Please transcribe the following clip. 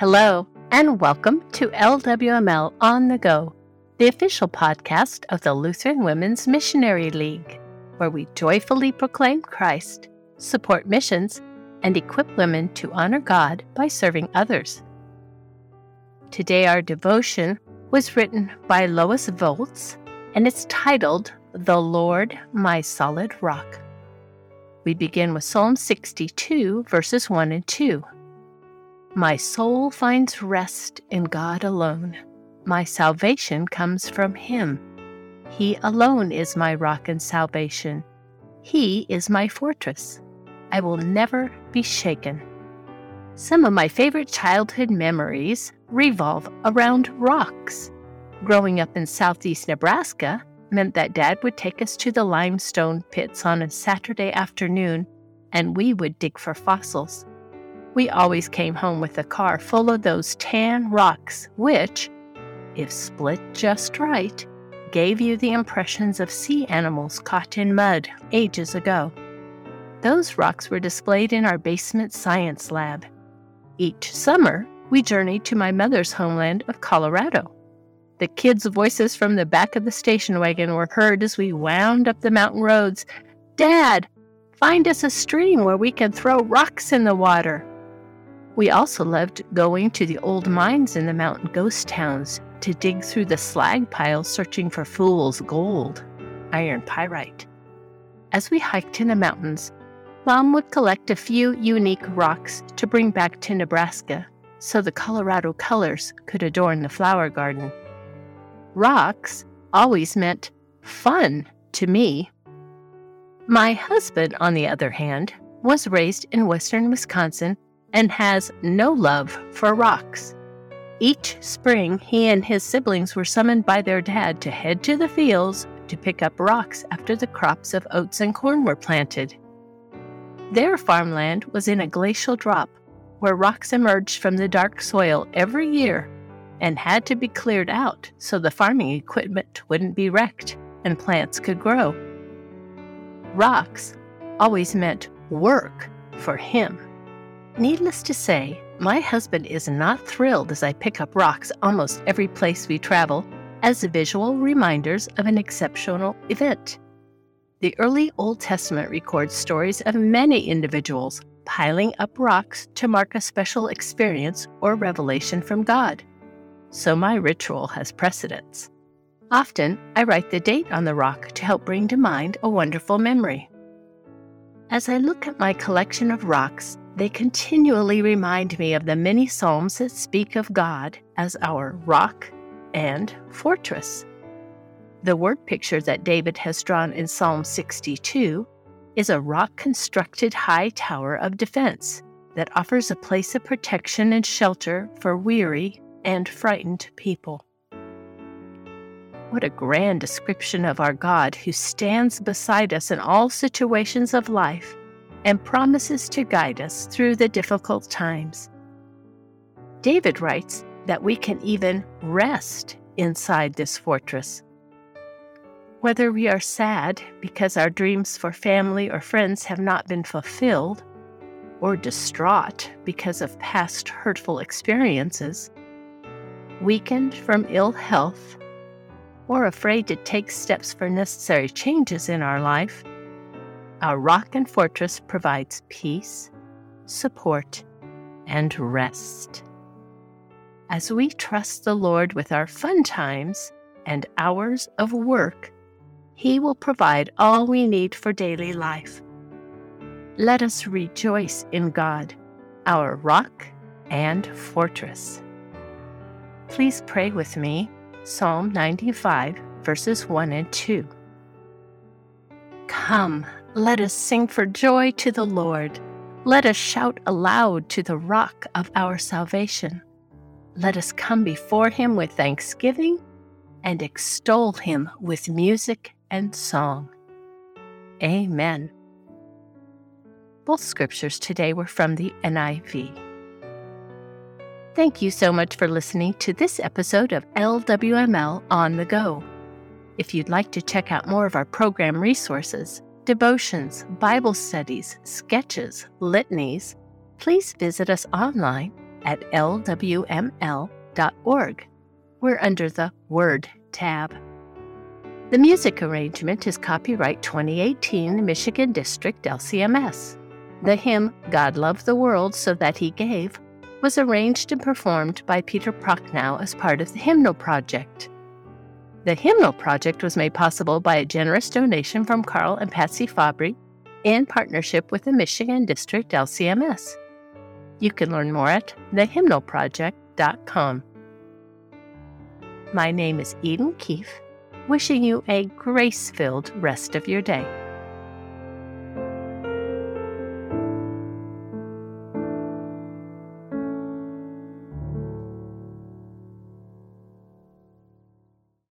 Hello, and welcome to LWML On the Go, the official podcast of the Lutheran Women's Missionary League, where we joyfully proclaim Christ, support missions, and equip women to honor God by serving others. Today, our devotion was written by Lois Volz, and it's titled The Lord My Solid Rock. We begin with Psalm 62, verses 1 and 2. My soul finds rest in God alone. My salvation comes from Him. He alone is my rock and salvation. He is my fortress. I will never be shaken. Some of my favorite childhood memories revolve around rocks. Growing up in southeast Nebraska meant that Dad would take us to the limestone pits on a Saturday afternoon and we would dig for fossils. We always came home with a car full of those tan rocks, which, if split just right, gave you the impressions of sea animals caught in mud ages ago. Those rocks were displayed in our basement science lab. Each summer, we journeyed to my mother's homeland of Colorado. The kids' voices from the back of the station wagon were heard as we wound up the mountain roads. Dad, find us a stream where we can throw rocks in the water. We also loved going to the old mines in the mountain ghost towns to dig through the slag piles searching for fool's gold, iron pyrite. As we hiked in the mountains, Mom would collect a few unique rocks to bring back to Nebraska so the Colorado colors could adorn the flower garden. Rocks always meant fun to me. My husband, on the other hand, was raised in western Wisconsin and has no love for rocks. Each spring, he and his siblings were summoned by their dad to head to the fields to pick up rocks after the crops of oats and corn were planted. Their farmland was in a glacial drop where rocks emerged from the dark soil every year and had to be cleared out so the farming equipment wouldn't be wrecked and plants could grow. Rocks always meant work for him. Needless to say, my husband is not thrilled as I pick up rocks almost every place we travel as visual reminders of an exceptional event. The early Old Testament records stories of many individuals piling up rocks to mark a special experience or revelation from God. So my ritual has precedence. Often, I write the date on the rock to help bring to mind a wonderful memory. As I look at my collection of rocks, they continually remind me of the many Psalms that speak of God as our rock and fortress. The word picture that David has drawn in Psalm 62 is a rock constructed high tower of defense that offers a place of protection and shelter for weary and frightened people. What a grand description of our God who stands beside us in all situations of life and promises to guide us through the difficult times. David writes that we can even rest inside this fortress. Whether we are sad because our dreams for family or friends have not been fulfilled, or distraught because of past hurtful experiences, weakened from ill health, or afraid to take steps for necessary changes in our life, our rock and fortress provides peace, support, and rest. As we trust the Lord with our fun times and hours of work, He will provide all we need for daily life. Let us rejoice in God, our rock and fortress. Please pray with me Psalm 95, verses 1 and 2. Come, let us sing for joy to the Lord. Let us shout aloud to the rock of our salvation. Let us come before him with thanksgiving and extol him with music and song. Amen. Both scriptures today were from the NIV. Thank you so much for listening to this episode of LWML On the Go. If you'd like to check out more of our program resources, devotions, Bible studies, sketches, litanies, please visit us online at lwml.org. We're under the Word tab. The music arrangement is copyright 2018 Michigan District LCMS. The hymn God Loved the World So That He Gave was arranged and performed by Peter Prochnow as part of the Hymnal Project. The Hymnal Project was made possible by a generous donation from Carl and Patsy Fabry in partnership with the Michigan District LCMS. You can learn more at thehymnalproject.com. My name is Eden Keefe, wishing you a grace filled rest of your day.